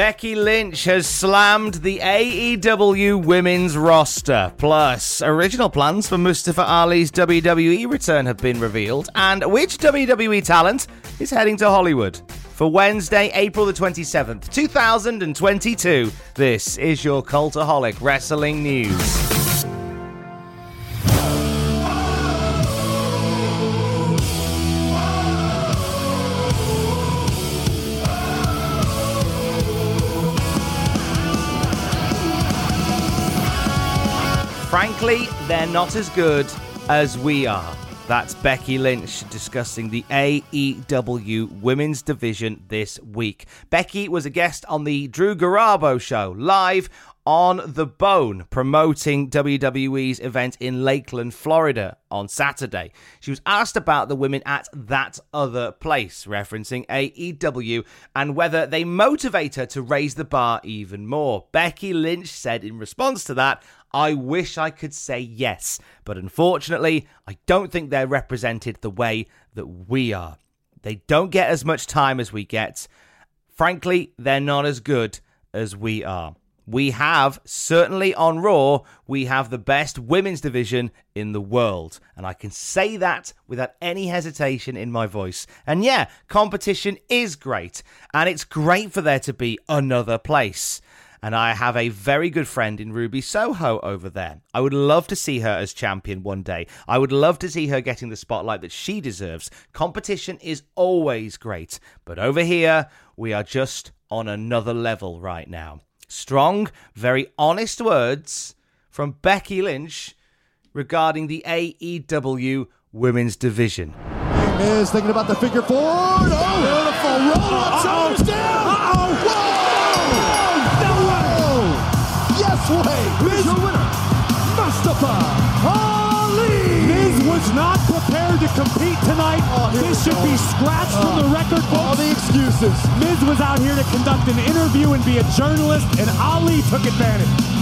Becky Lynch has slammed the AEW women's roster. Plus, original plans for Mustafa Ali's WWE return have been revealed, and which WWE talent is heading to Hollywood. For Wednesday, April the 27th, 2022, this is your Cultaholic Wrestling News. Frankly, they're not as good as we are. That's Becky Lynch discussing the AEW women's division this week. Becky was a guest on the Drew Garabo show live on the Bone, promoting WWE's event in Lakeland, Florida on Saturday. She was asked about the women at that other place, referencing AEW, and whether they motivate her to raise the bar even more. Becky Lynch said in response to that, I wish I could say yes, but unfortunately, I don't think they're represented the way that we are. They don't get as much time as we get. Frankly, they're not as good as we are. We have, certainly on Raw, we have the best women's division in the world. And I can say that without any hesitation in my voice. And yeah, competition is great. And it's great for there to be another place and I have a very good friend in Ruby Soho over there. I would love to see her as champion one day. I would love to see her getting the spotlight that she deserves. Competition is always great, but over here, we are just on another level right now. Strong, very honest words from Becky Lynch regarding the AEW women's division. Miz thinking about the figure four. Oh, beautiful roll up, shoulders down. Miz your winner, Mustafa Ali. Miz was not prepared to compete tonight. Oh, this should be scratched from the oh, record for All the excuses. Miz was out here to conduct an interview and be a journalist, and Ali took advantage.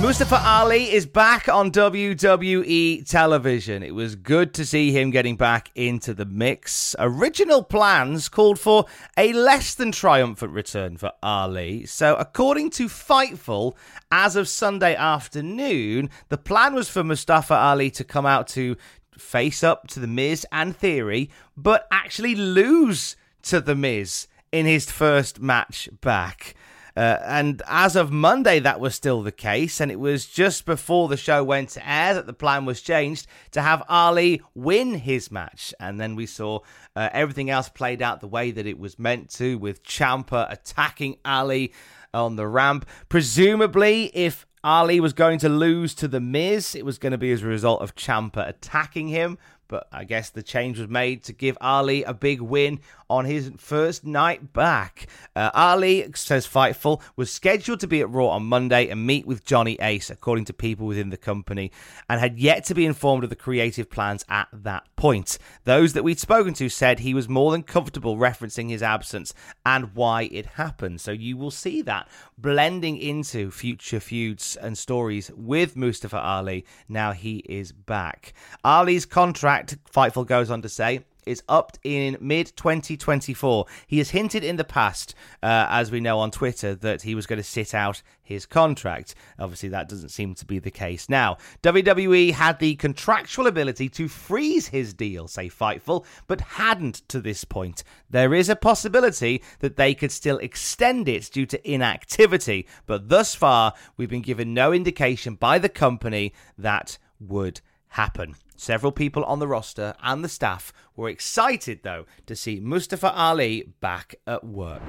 Mustafa Ali is back on WWE television. It was good to see him getting back into the mix. Original plans called for a less than triumphant return for Ali. So, according to Fightful, as of Sunday afternoon, the plan was for Mustafa Ali to come out to face up to The Miz and Theory, but actually lose to The Miz in his first match back. Uh, and as of Monday, that was still the case. And it was just before the show went to air that the plan was changed to have Ali win his match. And then we saw uh, everything else played out the way that it was meant to, with Ciampa attacking Ali on the ramp. Presumably, if Ali was going to lose to The Miz, it was going to be as a result of Ciampa attacking him. But I guess the change was made to give Ali a big win on his first night back. Uh, Ali, says Fightful, was scheduled to be at Raw on Monday and meet with Johnny Ace, according to people within the company, and had yet to be informed of the creative plans at that point. Those that we'd spoken to said he was more than comfortable referencing his absence and why it happened. So you will see that blending into future feuds and stories with Mustafa Ali now he is back. Ali's contract, Fightful goes on to say, is up in mid 2024. He has hinted in the past, uh, as we know on Twitter, that he was going to sit out his contract. Obviously, that doesn't seem to be the case now. WWE had the contractual ability to freeze his deal, say Fightful, but hadn't to this point. There is a possibility that they could still extend it due to inactivity, but thus far, we've been given no indication by the company that would happen. Several people on the roster and the staff were excited, though, to see Mustafa Ali back at work.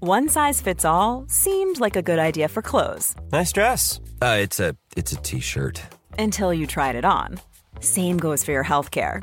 One size fits all seemed like a good idea for clothes. Nice dress. Uh, it's a it's a t-shirt. Until you tried it on. Same goes for your health care.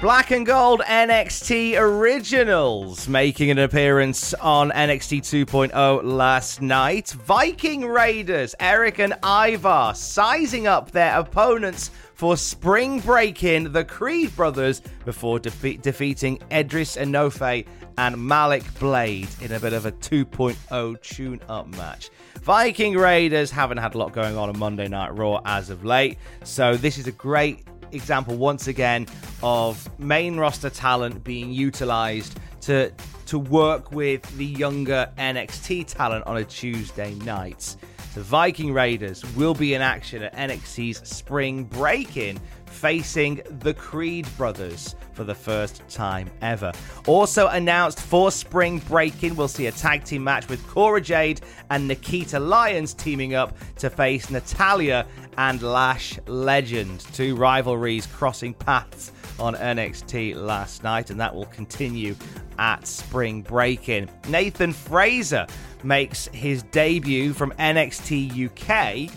Black and Gold NXT Originals making an appearance on NXT 2.0 last night. Viking Raiders, Eric and Ivar sizing up their opponents for spring break in the Creed brothers before defe- defeating Edris Enofe and Malik Blade in a bit of a 2.0 tune up match. Viking Raiders haven't had a lot going on on Monday Night Raw as of late, so this is a great example once again of main roster talent being utilized to to work with the younger NXT talent on a Tuesday night. The Viking Raiders will be in action at NXT's spring break-in facing the Creed brothers for the first time ever. Also announced for spring break-in, we'll see a tag team match with Cora Jade and Nikita Lyons teaming up to face Natalya and Lash Legend. Two rivalries crossing paths on NXT last night, and that will continue at spring break-in. Nathan Frazer makes his debut from NXT UK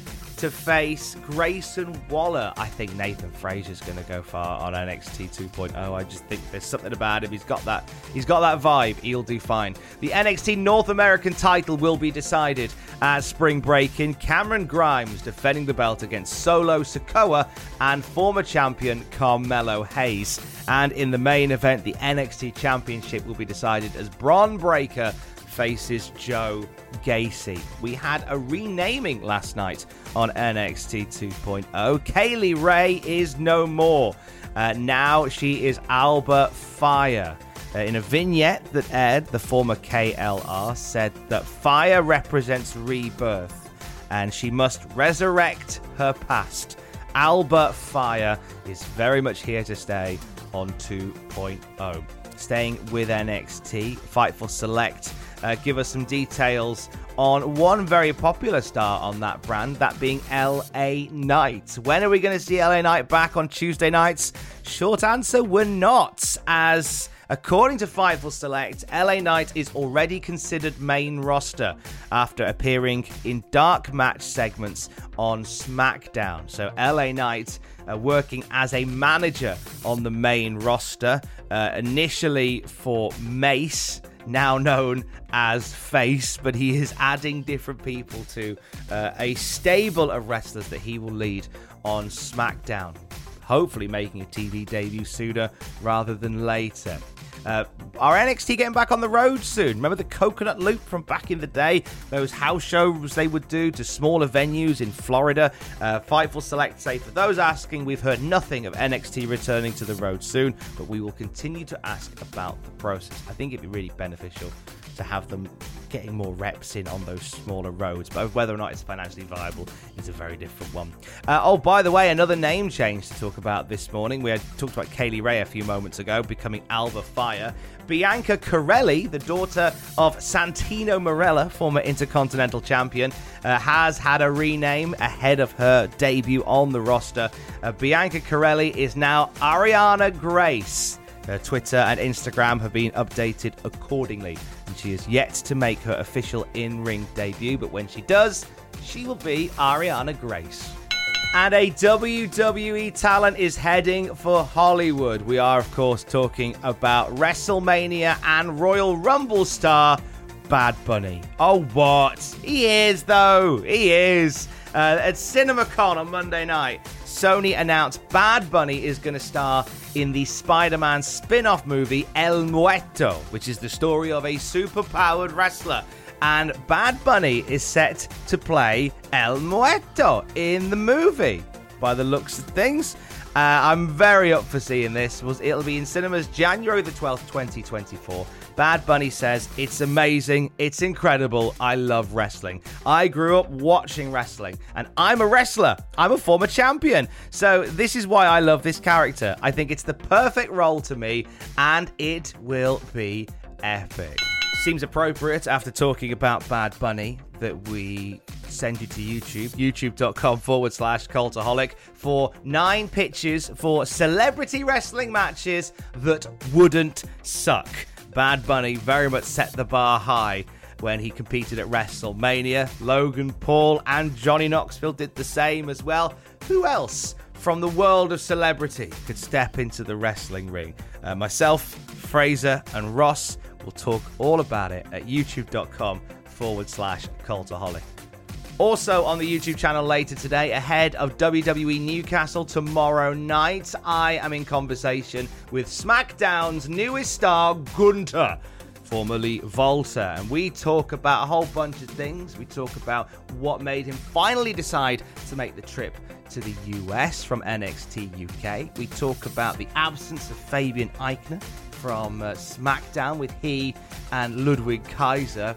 to face Grayson Waller. I think Nathan Frazer's going to go far on NXT 2.0. I just think there's something about him. He's got that. He's got that vibe. He'll do fine. The NXT North American title will be decided at Spring Break in Cameron Grimes defending the belt against Solo Sikoa and former champion Carmelo Hayes. And in the main event, the NXT Championship will be decided as Bron Breakker faces Joe Gacy. We had a renaming last night on NXT 2.0. Kay Lee Ray is no more. Uh, now she is Alba Fyre. Uh, in a vignette that aired, the former KLR said that fire represents rebirth and she must resurrect her past. Alba Fyre is very much here to stay on 2.0. Staying with NXT, Fightful Select uh, give us some details on one very popular star on that brand, that being LA Knight. When are we going to see LA Knight back on Tuesday nights? Short answer, we're not, as. According to Fightful Select, LA Knight is already considered main roster after appearing in dark match segments on SmackDown. So, LA Knight uh, working as a manager on the main roster, uh, initially for Mace now known as Face, but he is adding different people to uh, a stable of wrestlers that he will lead on SmackDown. Hopefully, making a TV debut sooner rather than later. Uh, NXT getting back on the road soon. Remember the Coconut Loop from back in the day? Those house shows they would do to smaller venues in Florida. Uh, Fightful Select say for those asking, we've heard nothing of NXT returning to the road soon, but we will continue to ask about the process. I think it'd be really beneficial to have them getting more reps in on those smaller roads. But whether or not it's financially viable is a very different one. Uh, oh, by the way, another name change to talk about this morning. We had talked about Kay Lee Ray a few moments ago becoming Alba Fyre. Bianca Carelli, the daughter of Santino Marella, former Intercontinental Champion, uh, has had a rename ahead of her debut on the roster. Uh, Bianca Carelli is now Arianna Grace. Her Twitter and Instagram have been updated accordingly, and she is yet to make her official in ring debut, but when she does, she will be Arianna Grace. And a WWE talent is heading for Hollywood. We are, of course, talking about WrestleMania and Royal Rumble star Bad Bunny. Oh, what? He is, though. He is. Uh, at CinemaCon on Monday night, Sony announced Bad Bunny is going to star in the Spider Man spin off movie El Muerto, which is the story of a super powered wrestler. And Bad Bunny is set to play El Muerto in the movie. By the looks of things, uh, I'm very up for seeing this. It'll be in cinemas January the 12th, 2024. Bad Bunny says, It's amazing. It's incredible. I love wrestling. I grew up watching wrestling, and I'm a wrestler. I'm a former champion. So, this is why I love this character. I think it's the perfect role to me, and it will be epic. Seems appropriate after talking about Bad Bunny that we send you to YouTube, youtube.com forward slash cultaholic, for nine pitches for celebrity wrestling matches that wouldn't suck. Bad Bunny very much set the bar high when he competed at WrestleMania. Logan Paul and Johnny Knoxville did the same as well. Who else from the world of celebrity could step into the wrestling ring? Uh, myself, Fraser, and Ross will talk all about it at youtube.com forward slash cultaholic. Also on the YouTube channel later today, ahead of WWE Newcastle tomorrow night, I am in conversation with SmackDown's newest star, Gunther, formerly Walter. And we talk about a whole bunch of things. We talk about what made him finally decide to make the trip to the US from NXT UK. We talk about the absence of Fabian Aichner from uh, SmackDown with he and Ludwig Kaiser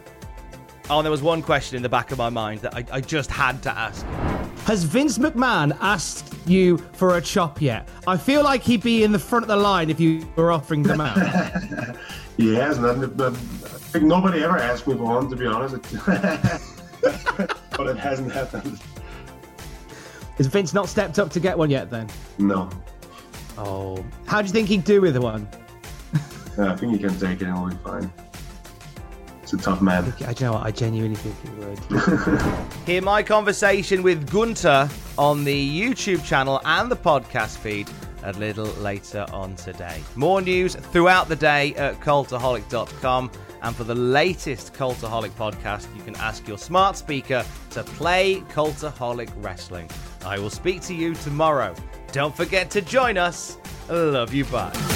Oh, and there was one question in the back of my mind that I, I just had to ask. Has Vince McMahon asked you for a chop yet? I feel like he'd be in the front of the line if you were offering them out. he has, not but I think nobody ever asked me for one, to be honest. but it hasn't happened. Has Vince not stepped up to get one yet then? No. Oh. How do you think he'd do with one? Yeah, I think he can take it and it'll be fine. It's a tough man. I, you know what? I genuinely think he would. Hear my conversation with Gunther on the YouTube channel and the podcast feed a little later on today. More news throughout the day at cultaholic.com. And for the latest Cultaholic podcast, you can ask your smart speaker to play Cultaholic Wrestling. I will speak to you tomorrow. Don't forget to join us. Love you. Bye.